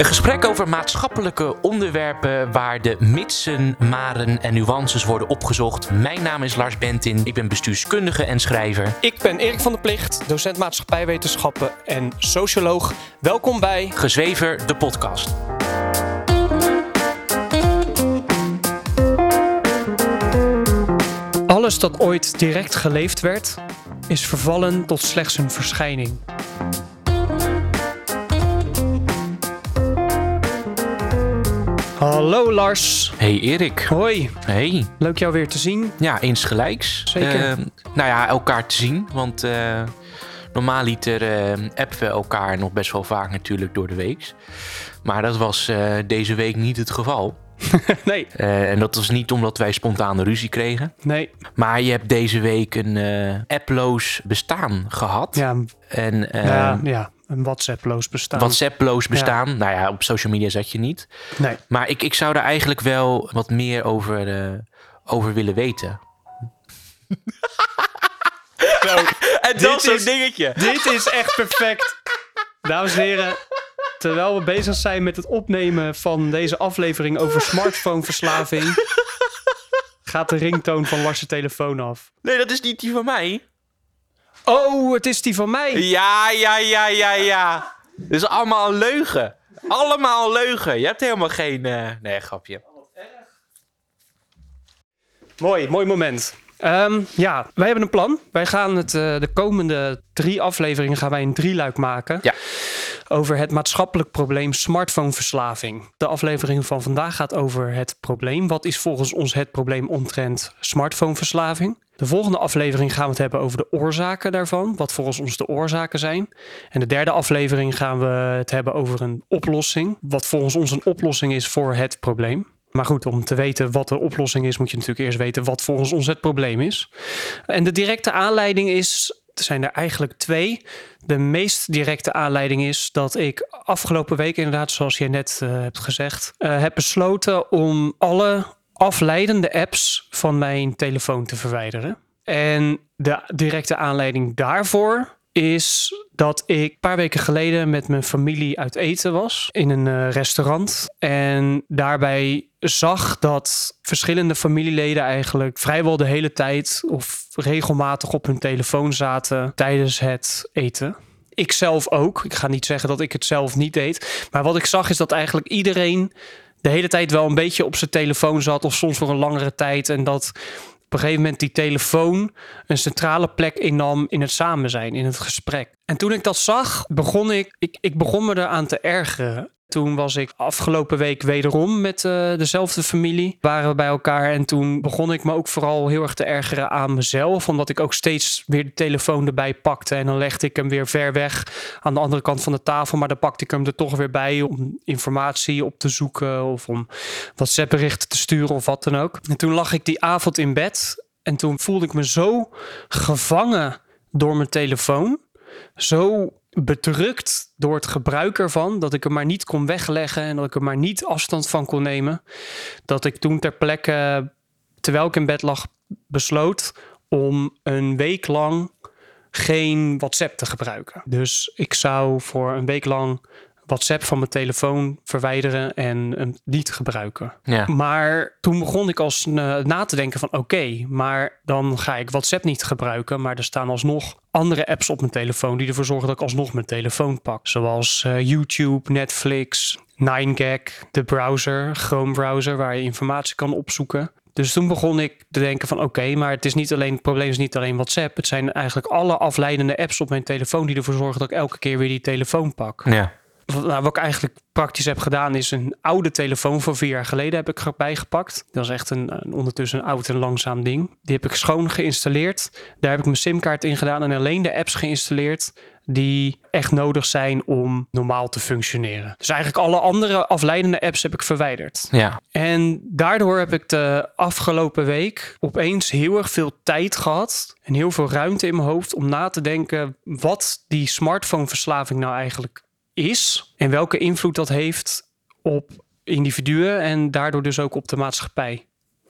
Een gesprek over maatschappelijke onderwerpen waar de mitsen, maren en nuances worden opgezocht. Mijn naam is Lars Bentin, ik ben bestuurskundige en schrijver. Ik ben Erik van der Plicht, docent maatschappijwetenschappen en socioloog. Welkom bij Gezwever, de podcast. Alles dat ooit direct geleefd werd, is vervallen tot slechts een verschijning. Hallo Lars. Hey Erik. Hoi, Hey. leuk jou weer te zien. Ja, eens gelijks. Zeker. Eh, nou ja, elkaar te zien. Want uh, normaaliter uh, appen we elkaar nog best wel vaak natuurlijk door de week. Maar dat was uh, deze week niet het geval. nee. Uh, en dat was niet omdat wij spontane ruzie kregen. Nee. Maar je hebt deze week een uh, apploos bestaan gehad. Ja. En, uh, ja, ja, een WhatsApp-loos bestaan. WhatsApp-loos bestaan. Ja. Nou ja, op social media zat je niet. Nee. Maar ik, ik zou daar eigenlijk wel wat meer over, uh, over willen weten. Zo, en dat is zo'n dingetje. Dit is echt perfect. Dames en heren, terwijl we bezig zijn met het opnemen van deze aflevering over smartphoneverslaving, gaat de ringtoon van Lars' telefoon af. Nee, dat is niet die van mij. Oh, het is die van mij. Ja, ja, ja, ja, ja. Dit is allemaal een leugen. Allemaal een leugen. Je hebt helemaal geen... Uh... Nee, grapje. Mooi, mooi moment. Um, ja, wij hebben een plan. Wij gaan het, uh, de komende drie afleveringen gaan wij een drieluik maken. Ja. Over het maatschappelijk probleem smartphoneverslaving. De aflevering van vandaag gaat over het probleem. Wat is volgens ons het probleem omtrent smartphoneverslaving? De volgende aflevering gaan we het hebben over de oorzaken daarvan. Wat volgens ons de oorzaken zijn. En de derde aflevering gaan we het hebben over een oplossing. Wat volgens ons een oplossing is voor het probleem. Maar goed, om te weten wat de oplossing is, moet je natuurlijk eerst weten wat volgens ons het probleem is. En de directe aanleiding is, er zijn er eigenlijk twee. De meest directe aanleiding is dat ik afgelopen week, inderdaad, zoals je net uh, hebt gezegd, uh, heb besloten om alle afleidende apps van mijn telefoon te verwijderen. En de directe aanleiding daarvoor is dat ik een paar weken geleden met mijn familie uit eten was in een uh, restaurant. En daarbij zag dat verschillende familieleden eigenlijk vrijwel de hele tijd of regelmatig op hun telefoon zaten tijdens het eten. Ik zelf ook. Ik ga niet zeggen dat ik het zelf niet deed. Maar wat ik zag is dat eigenlijk iedereen de hele tijd wel een beetje op zijn telefoon zat. Of soms voor een langere tijd. En dat op een gegeven moment die telefoon een centrale plek innam in het samen zijn, in het gesprek. En toen ik dat zag, begon ik, ik, ik begon me eraan te ergeren. Toen was ik afgelopen week wederom met uh, dezelfde familie. Waren we bij elkaar en toen begon ik me ook vooral heel erg te ergeren aan mezelf. Omdat ik ook steeds weer de telefoon erbij pakte. En dan legde ik hem weer ver weg aan de andere kant van de tafel. Maar dan pakte ik hem er toch weer bij om informatie op te zoeken. Of om WhatsApp berichten te sturen of wat dan ook. En toen lag ik die avond in bed. En toen voelde ik me zo gevangen door mijn telefoon. Zo bedrukt door het gebruik ervan, dat ik hem maar niet kon wegleggen en dat ik er maar niet afstand van kon nemen, dat ik toen ter plekke, terwijl ik in bed lag, besloot om een week lang geen WhatsApp te gebruiken. Dus ik zou voor een week lang WhatsApp van mijn telefoon verwijderen en hem niet gebruiken. Ja. Maar toen begon ik als na te denken van oké, okay, maar dan ga ik WhatsApp niet gebruiken, maar er staan alsnog andere apps op mijn telefoon die ervoor zorgen dat ik alsnog mijn telefoon pak. Zoals uh, YouTube, Netflix, 9gag, de browser, Chrome browser waar je informatie kan opzoeken. Dus toen begon ik te denken van oké, maar het is niet alleen het probleem is niet alleen WhatsApp. Het zijn eigenlijk alle afleidende apps op mijn telefoon die ervoor zorgen dat ik elke keer weer die telefoon pak. Ja. Nou, wat ik eigenlijk praktisch heb gedaan, is een oude telefoon van vier jaar geleden heb ik erbij gepakt. Dat is echt een, een, ondertussen een oud en langzaam ding. Die heb ik schoon geïnstalleerd. Daar heb ik mijn simkaart in gedaan en alleen de apps geïnstalleerd die echt nodig zijn om normaal te functioneren. Dus eigenlijk alle andere afleidende apps heb ik verwijderd. Ja. En daardoor heb ik de afgelopen week opeens heel erg veel tijd gehad en heel veel ruimte in mijn hoofd om na te denken wat die smartphoneverslaving nou eigenlijk is en welke invloed dat heeft op individuen en daardoor dus ook op de maatschappij.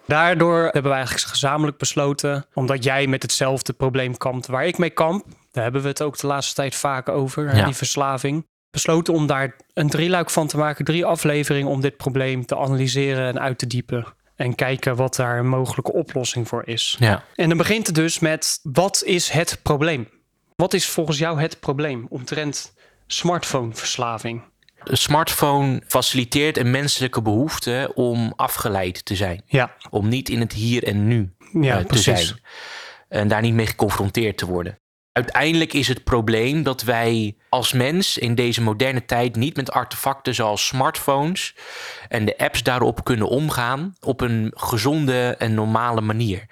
Daardoor hebben we eigenlijk gezamenlijk besloten, omdat jij met hetzelfde probleem kampt waar ik mee kamp, daar hebben we het ook de laatste tijd vaak over, Ja. die verslaving. besloten om daar een drieluik van te maken, drie afleveringen om dit probleem te analyseren en uit te diepen. En kijken wat daar een mogelijke oplossing voor is. Ja. En dan begint het dus met: wat is het probleem? Wat is volgens jou het probleem omtrent smartphoneverslaving? De smartphone faciliteert een menselijke behoefte om afgeleid te zijn. Ja, Om niet in het hier en nu ja eh, te precies. zijn. En daar niet mee geconfronteerd te worden. Uiteindelijk is het probleem dat wij als mens in deze moderne tijd niet met artefacten zoals smartphones en de apps daarop kunnen omgaan op een gezonde en normale manier.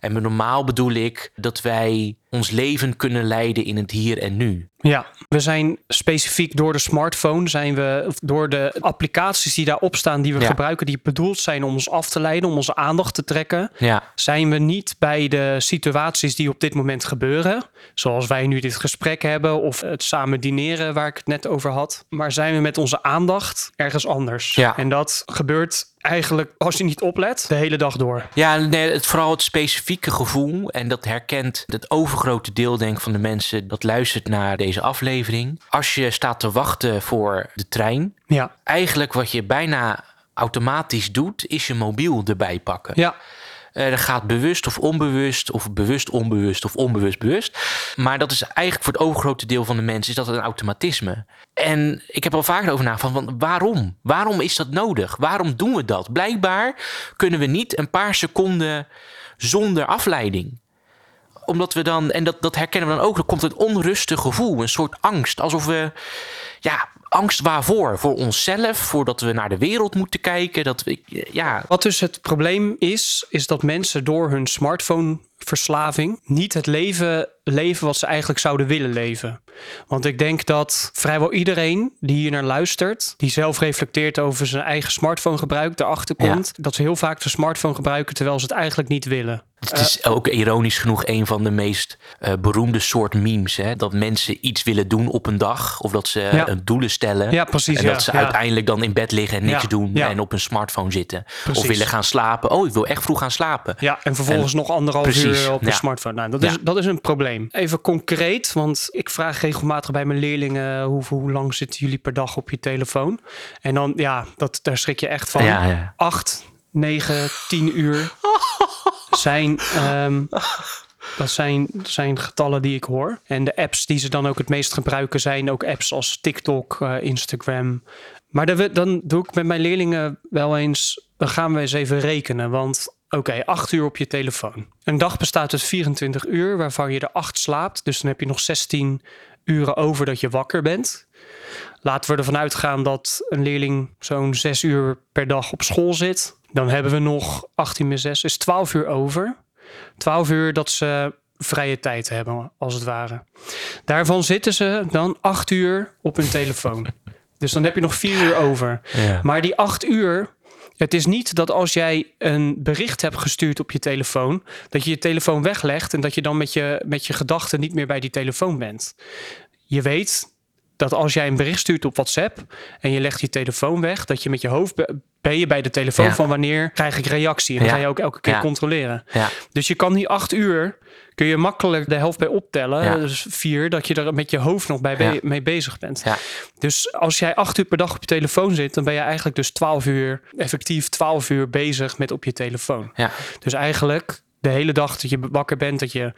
En met normaal bedoel ik dat wij ons leven kunnen leiden in het hier en nu. Ja, we zijn specifiek door de smartphone, zijn we, of door de applicaties die daarop staan, die we Ja. gebruiken, die bedoeld zijn om ons af te leiden, om onze aandacht te trekken, Ja, zijn we niet bij de situaties die op dit moment gebeuren. Zoals wij nu dit gesprek hebben of het samen dineren waar ik het net over had. Maar zijn we met onze aandacht ergens anders. Ja. En dat gebeurt eigenlijk, als je niet oplet, de hele dag door. Ja, nee, het, vooral het specifieke gevoel. En dat herkent het overgrote deel denk ik, van de mensen dat luistert naar deze aflevering. Als je staat te wachten voor de trein, Ja, eigenlijk wat je bijna automatisch doet, is je mobiel erbij pakken. ja, Eh, dat gaat bewust of onbewust, of bewust onbewust of onbewust bewust. Maar dat is eigenlijk voor het overgrote deel van de mensen is dat een automatisme. En ik heb er al vaker over nagedacht van waarom? Waarom is dat nodig? Waarom doen we dat? Blijkbaar kunnen we niet een paar seconden zonder afleiding omdat we dan, en dat, dat herkennen we dan ook, er komt een onrustig gevoel, een soort angst. Alsof we, ja, angst waarvoor? Voor onszelf, voordat we naar de wereld moeten kijken. Dat we, ja, Wat dus het probleem is, is dat mensen door hun smartphoneverslaving niet het leven leven wat ze eigenlijk zouden willen leven. Want ik denk dat vrijwel iedereen die hier naar luistert, die zelf reflecteert over zijn eigen smartphone gebruik, erachter komt dat ze heel vaak de smartphone gebruiken terwijl ze het eigenlijk niet willen. Het is ook ironisch genoeg een van de meest eh, beroemde soort memes. Hè? Dat mensen iets willen doen op een dag. Of dat ze Ja. een doelen stellen. Ja, precies, En dat ze uiteindelijk dan in bed liggen en niks doen. En op een smartphone zitten. Precies. Of willen gaan slapen. Oh, ik wil echt vroeg gaan slapen. Ja, en vervolgens nog anderhalf precies, uur op ja. smartphone. Nou, dat, Ja. is, dat is een probleem. Even concreet, want ik vraag regelmatig bij mijn leerlingen... hoe, hoe lang zitten jullie per dag op je telefoon? En dan, ja, dat, daar schrik je echt van. Ja. Acht, negen, tien uur zijn... ehm, dat zijn, zijn getallen die ik hoor. En de apps die ze dan ook het meest gebruiken zijn ook apps als TikTok, eh, Instagram. Maar dan, dan doe ik met mijn leerlingen wel eens, dan gaan we eens even rekenen. Want oké, acht uur op je telefoon. Een dag bestaat uit 24 uur, waarvan je er acht slaapt. Dus dan heb je nog 16 uren over dat je wakker bent. Laten we ervan uitgaan dat een leerling zo'n 6 uur per dag op school zit. Dan hebben we nog 18 min 6, is 12 uur over. 12 uur dat ze vrije tijd hebben, als het ware. Daarvan zitten ze dan 8 uur op hun telefoon. Dus dan heb je nog 4 uur over. Ja. Maar die 8 uur, het is niet dat als jij een bericht hebt gestuurd op je telefoon, dat je je telefoon weglegt en dat je dan met je, met je gedachten niet meer bij die telefoon bent. Je weet dat als jij een bericht stuurt op WhatsApp en je legt je telefoon weg, dat je met je hoofd be- ben je bij de telefoon Ja. van wanneer krijg ik reactie. En dan Ja. ga je ook elke keer Ja. controleren. Ja. Dus je kan die acht uur, kun je makkelijk de helft bij optellen. Dus vier, dat je er met je hoofd nog bij be- mee bezig bent. Ja. Dus als jij acht uur per dag op je telefoon zit, dan ben je eigenlijk dus 12 uur, effectief 12 uur bezig met op je telefoon. Ja. Dus eigenlijk de hele dag dat je wakker bent, dat je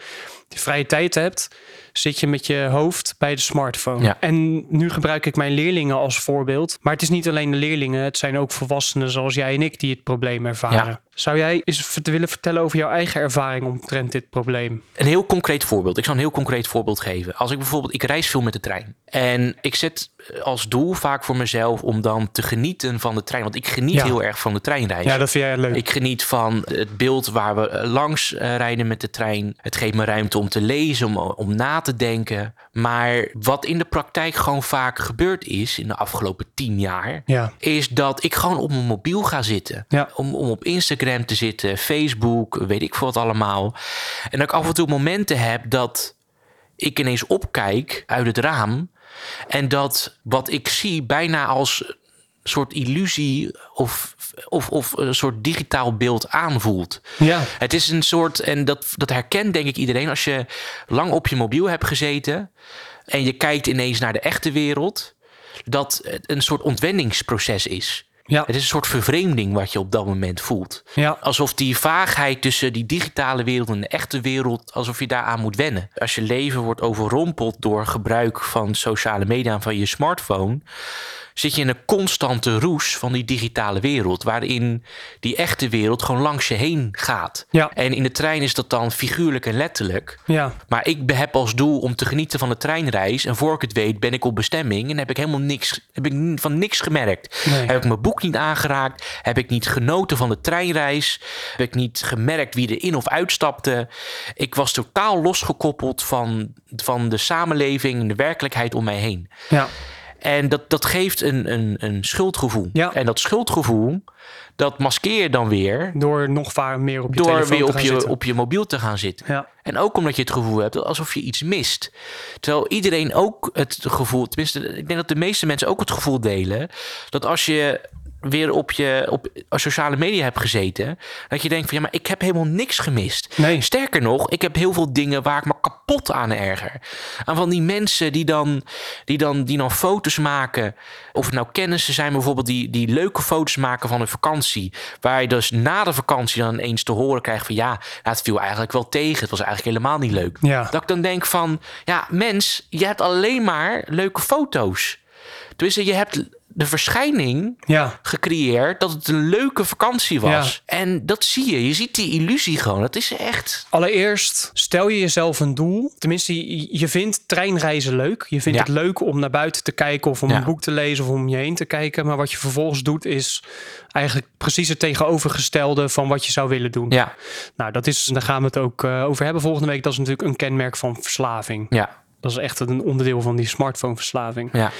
de vrije tijd hebt, zit je met je hoofd bij de smartphone. Ja. En nu gebruik ik mijn leerlingen als voorbeeld. Maar het is niet alleen de leerlingen, het zijn ook volwassenen zoals jij en ik die het probleem ervaren. Ja. Zou jij eens willen vertellen over jouw eigen ervaring omtrent dit probleem? Een heel concreet voorbeeld. Ik zal een heel concreet voorbeeld geven. Als ik bijvoorbeeld, ik reis veel met de trein. En ik zet als doel vaak voor mezelf om dan te genieten van de trein. Want ik geniet Ja. heel erg van de treinreis. Ja, dat vind jij leuk. Ik geniet van het beeld waar we eh, langs eh, rijden met de trein. Het geeft me ruimte om te lezen, om, om na te denken. Maar wat in de praktijk gewoon vaak gebeurd is in de afgelopen tien jaar, Ja. is dat ik gewoon op mijn mobiel ga zitten. Ja. Om, om op Instagram te zitten, Facebook, weet ik veel wat allemaal. En dat ik af en toe momenten heb dat ik ineens opkijk uit het raam. En dat wat ik zie bijna als een soort illusie of, of, of een soort digitaal beeld aanvoelt. Ja. Het is een soort, en dat, dat herkent denk ik iedereen, als je lang op je mobiel hebt gezeten en je kijkt ineens naar de echte wereld, dat het een soort ontwenningsproces is. Ja. Het is een soort vervreemding wat je op dat moment voelt. Ja. Alsof die vaagheid tussen die digitale wereld en de echte wereld, alsof je daaraan moet wennen. Als je leven wordt overrompeld door gebruik van sociale media en van je smartphone, zit je in een constante roes van die digitale wereld, waarin die echte wereld gewoon langs je heen gaat. Ja. En in de trein is dat dan figuurlijk en letterlijk. Ja. Maar ik heb als doel om te genieten van de treinreis. En voor ik het weet ben ik op bestemming. En heb ik helemaal niks, heb ik van niks gemerkt. Nee. Heb ik mijn boek niet aangeraakt. Heb ik niet genoten van de treinreis. Heb ik niet gemerkt wie er in of uitstapte. Ik was totaal losgekoppeld van, van de samenleving en de werkelijkheid om mij heen. Ja. En dat, dat geeft een, een, een schuldgevoel. Ja. En dat schuldgevoel, dat maskeer je dan weer Door nog vaak meer op je door telefoon weer op je, zitten. op je mobiel te gaan zitten. Ja. En ook omdat je het gevoel hebt alsof je iets mist. Terwijl iedereen ook het gevoel, tenminste, ik denk dat de meeste mensen ook het gevoel delen, dat als je weer op je op sociale media hebt gezeten, dat je denkt van ja, maar ik heb helemaal niks gemist. Nee. Sterker nog, ik heb heel veel dingen waar ik me kapot aan erger. Aan van die mensen die dan, die dan, die dan foto's maken, of het nou kennissen zijn bijvoorbeeld, die, die leuke foto's maken van een vakantie, waar je dus na de vakantie dan eens te horen krijgt van ja, het viel eigenlijk wel tegen, het was eigenlijk helemaal niet leuk. Ja. Dat ik dan denk van, ja, mens, je hebt alleen maar leuke foto's. Dus je hebt de verschijning Ja. gecreëerd dat het een leuke vakantie was. En dat zie je. Je ziet die illusie gewoon. Dat is echt. Allereerst stel je jezelf een doel. Tenminste, je- vindt treinreizen leuk. Je vindt Ja. het leuk om naar buiten te kijken of om een boek te lezen of om je heen te kijken. Maar wat je vervolgens doet is eigenlijk precies het tegenovergestelde van wat je zou willen doen. Ja, Nou, dat is, daar gaan we het ook eh, over hebben volgende week. Dat is natuurlijk een kenmerk van verslaving. ja, Dat is echt een onderdeel van die smartphoneverslaving. ja.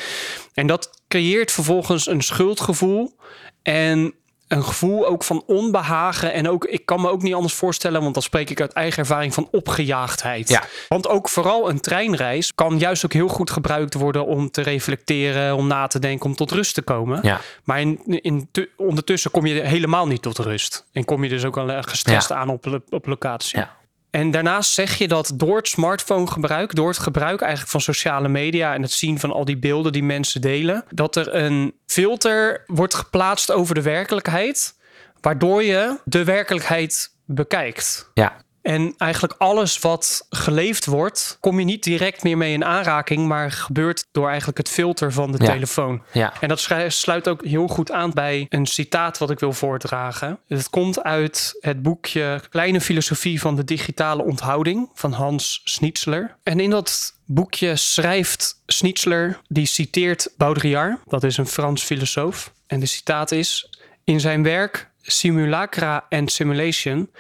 En dat creëert vervolgens een schuldgevoel en een gevoel ook van onbehagen. En ook, ik kan me ook niet anders voorstellen, want dan spreek ik uit eigen ervaring van opgejaagdheid. Ja. Want ook vooral een treinreis kan juist ook heel goed gebruikt worden om te reflecteren, om na te denken, om tot rust te komen. Ja, Maar in, in, tu- ondertussen kom je helemaal niet tot rust. En kom je dus ook al gestrest aan op, op locatie. ja. En daarnaast zeg je dat door het smartphonegebruik, door het gebruik eigenlijk van sociale media en het zien van al die beelden die mensen delen, dat er een filter wordt geplaatst over de werkelijkheid, waardoor je de werkelijkheid bekijkt. ja. En eigenlijk alles wat geleefd wordt, kom je niet direct meer mee in aanraking, maar gebeurt door eigenlijk het filter van de Ja. telefoon. ja. En dat sluit ook heel goed aan bij een citaat wat ik wil voordragen. Het komt uit het boekje Kleine Filosofie van de Digitale Onthouding van Hans Schnitzler. En in dat boekje schrijft Schnitzler, die citeert Baudrillard, dat is een Frans filosoof. En de citaat is: In zijn werk Simulacra and Simulation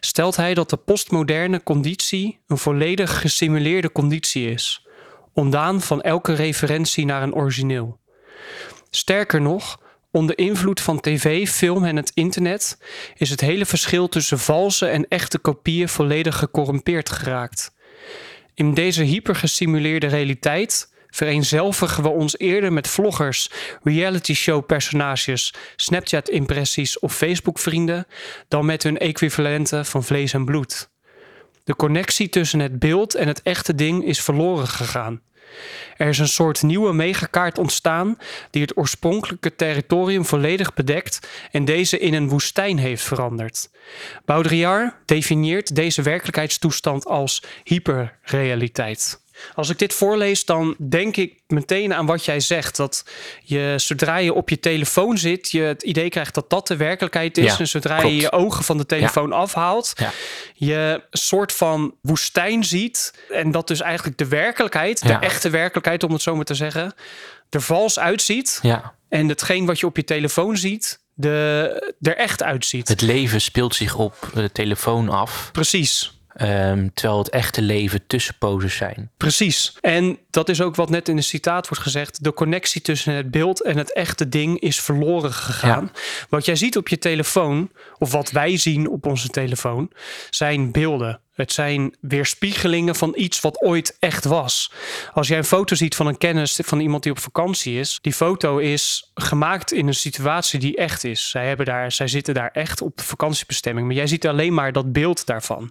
stelt hij dat de postmoderne conditie een volledig gesimuleerde conditie is, ontdaan van elke referentie naar een origineel. Sterker nog, onder invloed van tv, film en het internet is het hele verschil tussen valse en echte kopieën volledig gecorrumpeerd geraakt. In deze hypergesimuleerde realiteit vereenzelvigen we ons eerder met vloggers, reality show personages, Snapchat impressies of Facebook vrienden dan met hun equivalenten van vlees en bloed. De connectie tussen het beeld en het echte ding is verloren gegaan. Er is een soort nieuwe megakaart ontstaan die het oorspronkelijke territorium volledig bedekt en deze in een woestijn heeft veranderd. Baudrillard definieert deze werkelijkheidstoestand als hyperrealiteit. Als ik dit voorlees, dan denk ik meteen aan wat jij zegt. Dat je zodra je op je telefoon zit, je het idee krijgt dat dat de werkelijkheid is. Ja, en zodra klopt. je je ogen van de telefoon afhaalt, Ja. je een soort van woestijn ziet. En dat dus eigenlijk de werkelijkheid, de echte werkelijkheid om het zo maar te zeggen, er vals uitziet. ja. En hetgeen wat je op je telefoon ziet, de, er echt uitziet. Het leven speelt zich op de telefoon af. Precies. Ehm, terwijl het echte leven tussenposes zijn. Precies. En dat is ook wat net in de citaat wordt gezegd. De connectie tussen het beeld en het echte ding is verloren gegaan. Wat jij ziet op je telefoon, of wat wij zien op onze telefoon, zijn beelden. Het zijn weerspiegelingen van iets wat ooit echt was. Als jij een foto ziet van een kennis van iemand die op vakantie is, die foto is gemaakt in een situatie die echt is. Zij, hebben daar, zij zitten daar echt op vakantiebestemming, maar jij ziet alleen maar dat beeld daarvan.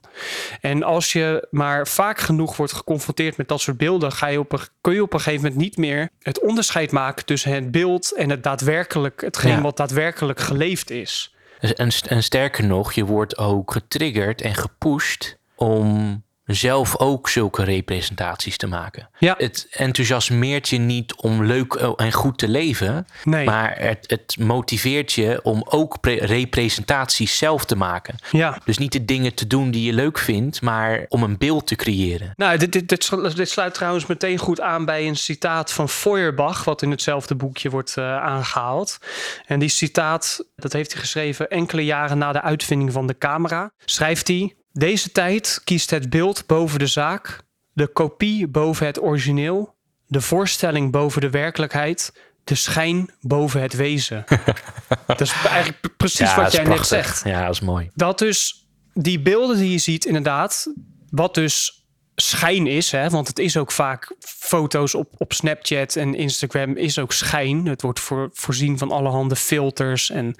En als je maar vaak genoeg wordt geconfronteerd met dat soort beelden, ga je op een, kun je op een gegeven moment niet meer het onderscheid maken tussen het beeld en het daadwerkelijk, hetgeen Ja. wat daadwerkelijk geleefd is. En, en sterker nog, je wordt ook getriggerd en gepusht om zelf ook zulke representaties te maken. Ja. Het enthousiasmeert je niet om leuk en goed te leven, Nee. maar het, het motiveert je om ook pre- representaties zelf te maken. Ja. Dus niet de dingen te doen die je leuk vindt, maar om een beeld te creëren. Nou, dit, dit, dit sluit trouwens meteen goed aan bij een citaat van Feuerbach, wat in hetzelfde boekje wordt eh, aangehaald. En die citaat, dat heeft hij geschreven enkele jaren na de uitvinding van de camera. Schrijft hij: Deze tijd kiest het beeld boven de zaak, de kopie boven het origineel, de voorstelling boven de werkelijkheid, de schijn boven het wezen. dat is eigenlijk pre- precies Ja, wat jij net zegt Ja, dat is mooi. dat dus die beelden die je ziet, inderdaad, wat dus schijn is, hè, want het is ook vaak foto's op, op Snapchat en Instagram is ook schijn. Het wordt voor, voorzien van allerhande filters en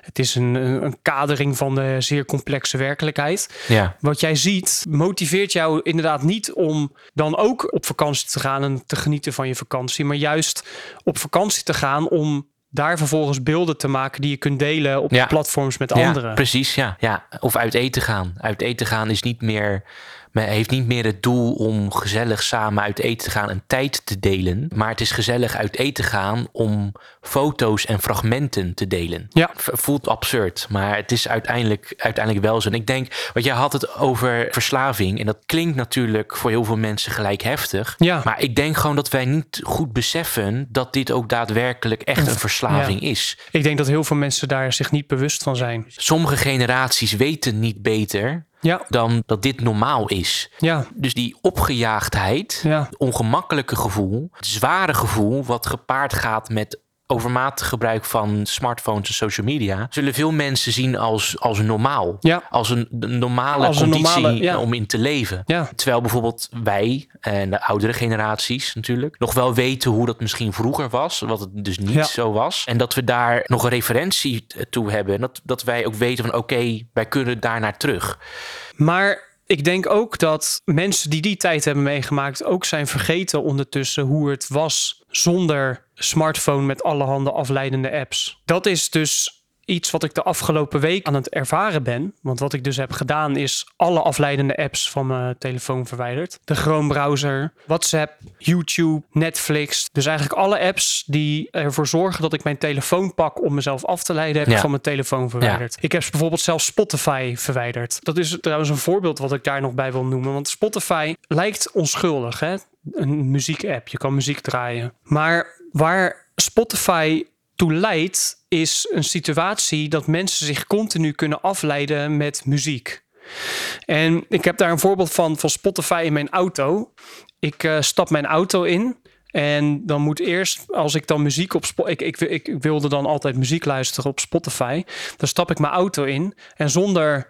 het is een, een kadering van de zeer complexe werkelijkheid. Ja. Wat jij ziet motiveert jou inderdaad niet om dan ook op vakantie te gaan en te genieten van je vakantie, maar juist op vakantie te gaan om daar vervolgens beelden te maken die je kunt delen op Ja. platforms met Ja, anderen. precies, ja. ja. Of uit eten gaan. Uit eten gaan is niet meer, men heeft niet meer het doel om gezellig samen uit eten te gaan en tijd te delen. Maar het is gezellig uit eten gaan om foto's en fragmenten te delen. Ja. Voelt absurd, maar het is uiteindelijk, uiteindelijk wel zo. En ik denk, want jij had het over verslaving. En dat klinkt natuurlijk voor heel veel mensen gelijk heftig. Ja. Maar ik denk gewoon dat wij niet goed beseffen dat dit ook daadwerkelijk echt een verslaving is. Ik denk dat heel veel mensen daar zich niet bewust van zijn. Sommige generaties weten niet beter Ja, dan dat dit normaal is. ja, Dus die opgejaagdheid, het ongemakkelijke gevoel, het zware gevoel wat gepaard gaat met overmatig gebruik van smartphones en social media, zullen veel mensen zien als, als normaal. Ja. Als een normale Als een conditie normale, ja. om in te leven. ja. Terwijl bijvoorbeeld wij en de oudere generaties natuurlijk nog wel weten hoe dat misschien vroeger was, wat het dus niet zo was. En dat we daar nog een referentie toe hebben. En dat, dat wij ook weten van oké, wij kunnen daar naar terug. Maar ik denk ook dat mensen die die tijd hebben meegemaakt ook zijn vergeten ondertussen hoe het was zonder smartphone met allerhande afleidende apps. Dat is dus iets wat ik de afgelopen week aan het ervaren ben. Want wat ik dus heb gedaan is alle afleidende apps van mijn telefoon verwijderd. De Chrome browser, WhatsApp, YouTube, Netflix. Dus eigenlijk alle apps die ervoor zorgen dat ik mijn telefoon pak om mezelf af te leiden, heb ik van mijn telefoon verwijderd. Ik heb bijvoorbeeld zelfs Spotify verwijderd. Dat is trouwens een voorbeeld wat ik daar nog bij wil noemen. Want Spotify lijkt onschuldig, hè? Een muziekapp. Je kan muziek draaien. Maar waar Spotify toe leidt, is een situatie dat mensen zich continu kunnen afleiden met muziek. En ik heb daar een voorbeeld van van Spotify in mijn auto. Ik eh, stap mijn auto in. En dan moet eerst, als ik dan muziek op ik, ik, ik wilde dan altijd muziek luisteren op Spotify. Dan stap ik mijn auto in. En zonder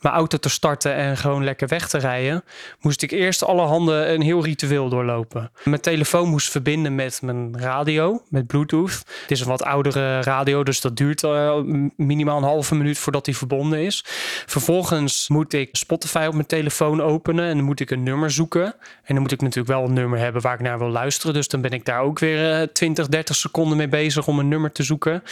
mijn auto te starten en gewoon lekker weg te rijden, moest ik eerst allerhande een heel ritueel doorlopen. Mijn telefoon moest verbinden met mijn radio, met Bluetooth. Het is een wat oudere radio, dus dat duurt eh, minimaal een halve minuut voordat die verbonden is. Vervolgens moet ik Spotify op mijn telefoon openen en dan moet ik een nummer zoeken. En dan moet ik natuurlijk wel een nummer hebben waar ik naar wil luisteren. Dus dan ben ik daar ook weer eh, 20, 30 seconden mee bezig om een nummer te zoeken.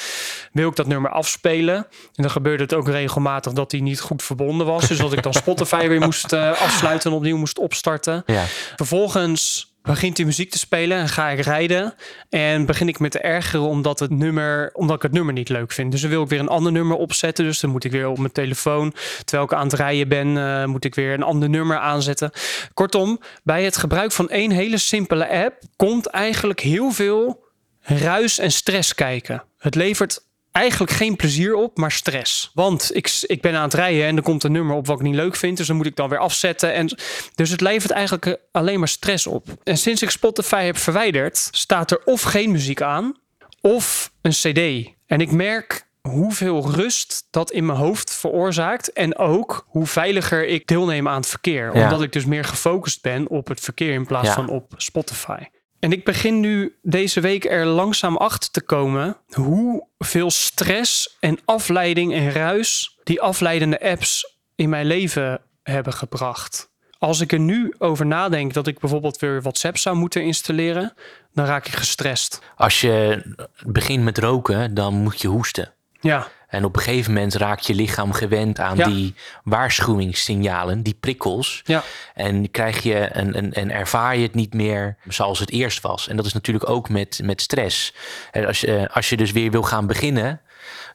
Wil ik dat nummer afspelen? En dan gebeurde het ook regelmatig dat die niet goed verbonden was. Dus dat ik dan Spotify weer moest eh, afsluiten en opnieuw moest opstarten. Ja. Vervolgens begint die muziek te spelen en ga ik rijden. En begin ik me te ergeren omdat, het nummer, omdat ik het nummer niet leuk vind. Dus dan wil ik weer een ander nummer opzetten. Dus dan moet ik weer op mijn telefoon, terwijl ik aan het rijden ben, eh, moet ik weer een ander nummer aanzetten. Kortom, bij het gebruik van één hele simpele app komt eigenlijk heel veel ruis en stress kijken. Het levert eigenlijk geen plezier op, maar stress. Want ik, ik ben aan het rijden en er komt een nummer op wat ik niet leuk vind. Dus dan moet ik dan weer afzetten. En, dus het levert eigenlijk eh, alleen maar stress op. En sinds ik Spotify heb verwijderd, staat er of geen muziek aan, of een CD. En ik merk hoeveel rust dat in mijn hoofd veroorzaakt. En ook hoe veiliger ik deelneem aan het verkeer. Ja. Omdat ik dus meer gefocust ben op het verkeer in plaats Ja. van op Spotify. En ik begin nu deze week er langzaam achter te komen hoeveel stress en afleiding en ruis die afleidende apps in mijn leven hebben gebracht. Als ik er nu over nadenk dat ik bijvoorbeeld weer WhatsApp zou moeten installeren, dan raak ik gestrest. Als je begint met roken, dan moet je hoesten. Ja, En op een gegeven moment raakt je lichaam gewend aan Ja. die waarschuwingssignalen, die prikkels. ja, En krijg je een, een, en ervaar je het niet meer zoals het eerst was. En dat is natuurlijk ook met, met stress. En als, je, als je dus weer wil gaan beginnen,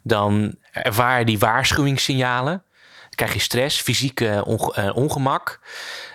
dan ervaar je die waarschuwingssignalen. Dan krijg je stress, fysieke onge- eh, ongemak.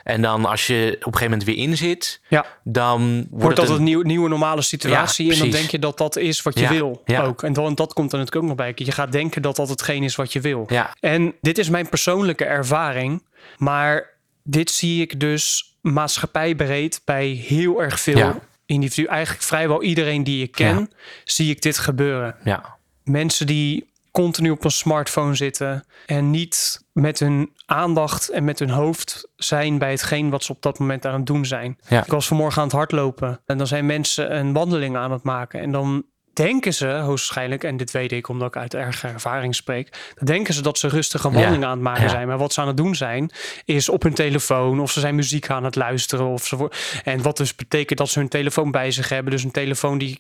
En dan als je op een gegeven moment weer in zit, ja. dan wordt, dat een- een nieuw, nieuwe normale situatie Ja, en dan denk je dat dat is wat je Ja, wil ja. ook. En dan, dat komt er natuurlijk ook nog bij. Je gaat denken dat dat hetgeen is wat je wil. Ja, En dit is mijn persoonlijke ervaring, maar dit zie ik dus maatschappijbreed bij heel erg veel Ja. individuen. Eigenlijk vrijwel iedereen die ik ken, zie ik dit gebeuren. ja, Mensen die continu op een smartphone zitten en niet met hun aandacht en met hun hoofd zijn bij hetgeen wat ze op dat moment aan het doen zijn. Ja. Ik was vanmorgen aan het hardlopen en dan zijn mensen een wandeling aan het maken en dan denken ze hoogstwaarschijnlijk, en dit weet ik omdat ik uit erge ervaring spreek, dan denken ze dat ze rustig een Ja. wandeling aan het maken Ja. zijn. Maar wat ze aan het doen zijn, is op hun telefoon of ze zijn muziek aan het luisteren. Of ze en wat dus betekent dat ze hun telefoon bij zich hebben. Dus een telefoon die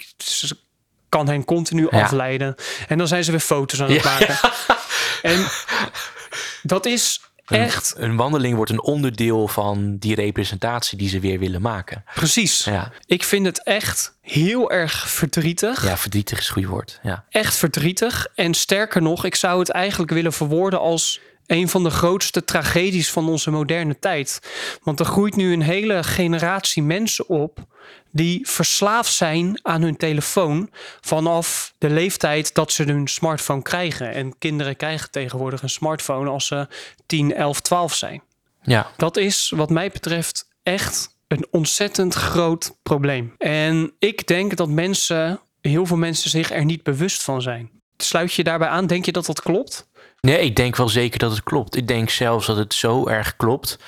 kan hen continu afleiden. En dan zijn ze weer foto's aan het maken. En dat is echt Een wandeling wordt een onderdeel van die representatie die ze weer willen maken. precies. Ja, Ik vind het echt heel erg verdrietig. ja verdrietig is een goed woord. Ja. echt verdrietig. En sterker nog, ik zou het eigenlijk willen verwoorden als een van de grootste tragedies van onze moderne tijd. Want er groeit nu een hele generatie mensen op die verslaafd zijn aan hun telefoon vanaf de leeftijd dat ze hun smartphone krijgen. En kinderen krijgen tegenwoordig een smartphone als ze 10, 11, 12 zijn. ja, Dat is wat mij betreft echt een ontzettend groot probleem. En ik denk dat mensen, heel veel mensen zich er niet bewust van zijn. Sluit je daarbij aan? Denk je dat dat klopt? Nee, ik denk wel zeker dat het klopt. Ik denk zelfs dat het zo erg klopt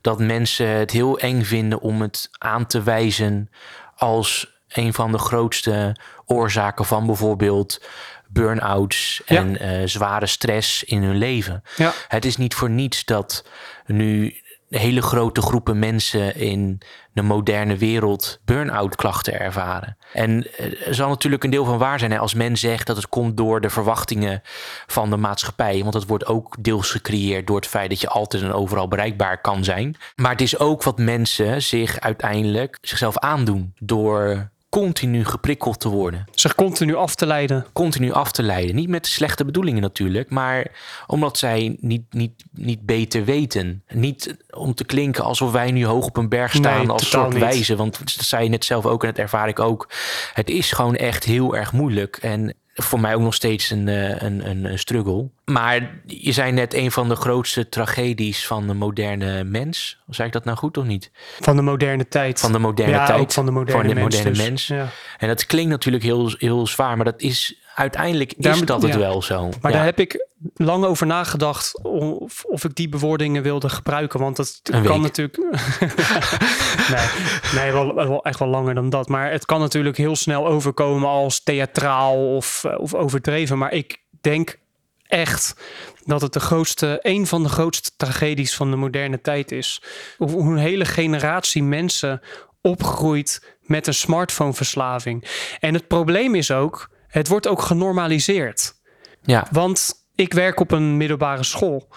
dat mensen het heel eng vinden om het aan te wijzen als een van de grootste oorzaken van bijvoorbeeld burn-outs Ja. en eh, zware stress in hun leven. Ja. Het is niet voor niets dat nu hele grote groepen mensen in de moderne wereld burn-out klachten ervaren. En eh, er zal natuurlijk een deel van waar zijn hè, als men zegt dat het komt door de verwachtingen van de maatschappij. Want dat wordt ook deels gecreëerd door het feit dat je altijd en overal bereikbaar kan zijn. Maar het is ook wat mensen zich uiteindelijk zichzelf aandoen door continu geprikkeld te worden Zich continu af te leiden. continu af te leiden. Niet met slechte bedoelingen natuurlijk, maar omdat zij niet, niet, niet beter weten. Niet om te klinken alsof wij nu hoog op een berg staan Nee, als soort niet. wijze. Want dat zei je net zelf ook en dat ervaar ik ook. Het is gewoon echt heel erg moeilijk. En voor mij ook nog steeds een, eh, een, een, een struggle. Maar je zei net een van de grootste tragedies van de moderne mens. Zei ik dat nou goed of niet? Van de moderne tijd. Van de moderne ja, tijd. ook van de moderne, Van de mens, moderne dus. mens. Ja. En dat klinkt natuurlijk heel, heel zwaar, maar dat is uiteindelijk is dat het wel zo. Maar daar heb ik lang over nagedacht of, of ik die bewoordingen wilde gebruiken. Want dat Een kan week. natuurlijk. nee, nee wel, wel, echt wel langer dan dat. Maar het kan natuurlijk heel snel overkomen als theatraal of, eh, of overdreven. Maar ik denk echt dat het de grootste, een van de grootste tragedies van de moderne tijd is. Hoe een hele generatie mensen opgroeit met een smartphoneverslaving. En het probleem is ook, het wordt ook genormaliseerd. Ja, Want ik werk op een middelbare school.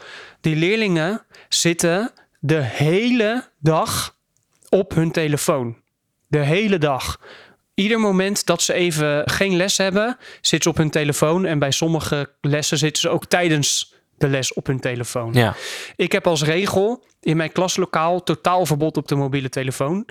Die leerlingen zitten de hele dag op hun telefoon. De hele dag. Ieder moment dat ze even geen les hebben, zitten ze op hun telefoon. En bij sommige lessen zitten ze ook tijdens de les op hun telefoon. ja, Ik heb als regel in mijn klaslokaal totaal verbod op de mobiele telefoon.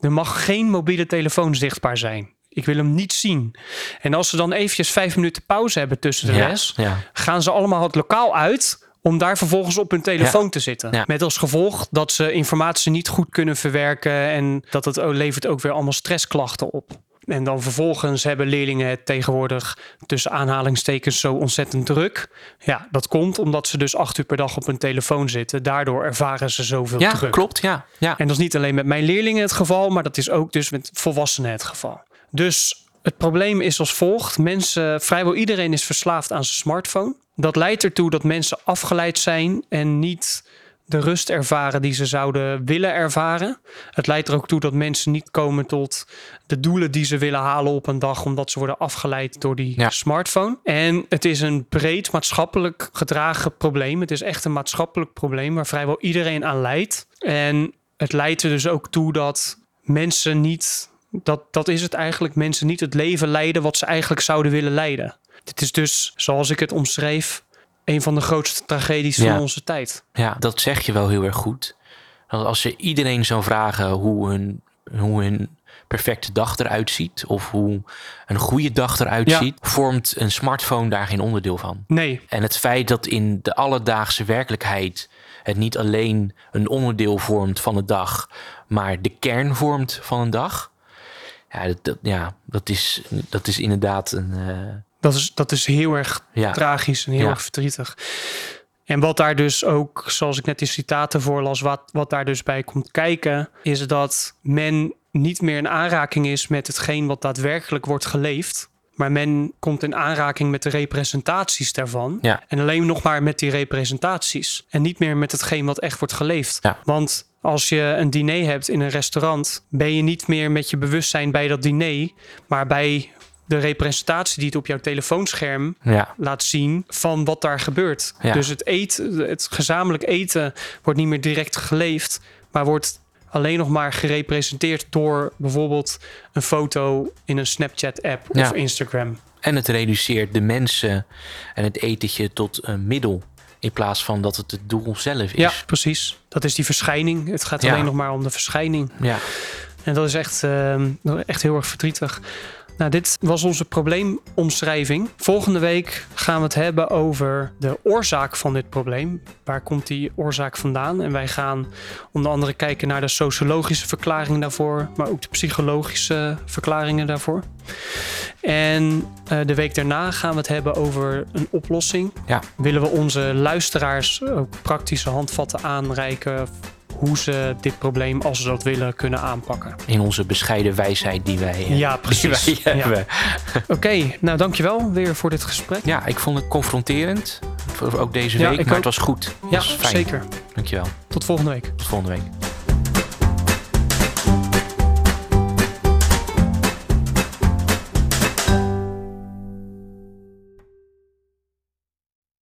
Er mag geen mobiele telefoon zichtbaar zijn. Ik wil hem niet zien. En als ze dan eventjes vijf minuten pauze hebben tussen de ja, les, ja. gaan ze allemaal het lokaal uit om daar vervolgens op hun telefoon Ja. te zitten. Ja. Met als gevolg dat ze informatie niet goed kunnen verwerken en dat het ook- levert ook weer allemaal stressklachten op. En dan vervolgens hebben leerlingen het tegenwoordig tussen aanhalingstekens zo ontzettend druk. Ja, dat komt omdat ze dus acht uur per dag op hun telefoon zitten. Daardoor ervaren ze zoveel Ja, druk. klopt. Ja, ja. En dat is niet alleen met mijn leerlingen het geval, maar dat is ook dus met volwassenen het geval. Dus het probleem is als volgt. Mensen, vrijwel iedereen is verslaafd aan zijn smartphone. Dat leidt ertoe dat mensen afgeleid zijn en niet de rust ervaren die ze zouden willen ervaren. Het leidt er ook toe dat mensen niet komen tot de doelen die ze willen halen op een dag, omdat ze worden afgeleid door die Ja. smartphone. En het is een breed maatschappelijk gedragen probleem. Het is echt een maatschappelijk probleem waar vrijwel iedereen aan leidt. En het leidt er dus ook toe dat mensen niet, dat, dat is het eigenlijk, mensen niet het leven leiden wat ze eigenlijk zouden willen leiden. Dit is dus, zoals ik het omschreef, een van de grootste tragedies Ja. van onze tijd. Ja, dat zeg je wel heel erg goed. Als je iedereen zou vragen hoe hun, hoe hun perfecte dag eruit ziet, of hoe een goede dag eruit Ja. ziet, vormt een smartphone daar geen onderdeel van. Nee, En het feit dat in de alledaagse werkelijkheid het niet alleen een onderdeel vormt van de dag, maar de kern vormt van een dag. Ja, dat, dat- ja, dat, is, dat is inderdaad een. eh, dat is, dat is heel erg ja, tragisch en heel Ja. erg verdrietig. En wat daar dus ook, zoals ik net die citaten voorlas, wat, wat daar dus bij komt kijken, is dat men niet meer in aanraking is met hetgeen wat daadwerkelijk wordt geleefd. Maar men komt in aanraking met de representaties daarvan. Ja. En alleen nog maar met die representaties. En niet meer met hetgeen wat echt wordt geleefd. Ja. Want als je een diner hebt in een restaurant, ben je niet meer met je bewustzijn bij dat diner, maar bij de representatie die het op jouw telefoonscherm ja, laat zien van wat daar gebeurt. Dus het eten, het gezamenlijk eten wordt niet meer direct geleefd, maar wordt alleen nog maar gerepresenteerd door bijvoorbeeld een foto in een Snapchat-app Ja. of Instagram. En het reduceert de mensen en het etentje tot een middel. In plaats van dat het het doel zelf is. Ja, precies. Dat is die verschijning. Het gaat Ja. alleen nog maar om de verschijning. ja. En dat is echt, eh, echt heel erg verdrietig. Nou, dit was onze probleemomschrijving. Volgende week gaan we het hebben over de oorzaak van dit probleem. Waar komt die oorzaak vandaan? En wij gaan onder andere kijken naar de sociologische verklaring daarvoor, maar ook de psychologische verklaringen daarvoor. En eh, de week daarna gaan we het hebben over een oplossing. Ja. Willen we onze luisteraars ook praktische handvatten aanreiken hoe ze dit probleem, als ze dat willen, kunnen aanpakken. In onze bescheiden wijsheid die wij, eh, Ja, precies. die wij Ja. hebben. Oké, nou dankjewel weer voor dit gesprek. Ja, ik vond het confronterend. Ook deze week. Maar ook. het was goed. Het Ja, was fijn. zeker. Dankjewel. Tot volgende week. Tot volgende week.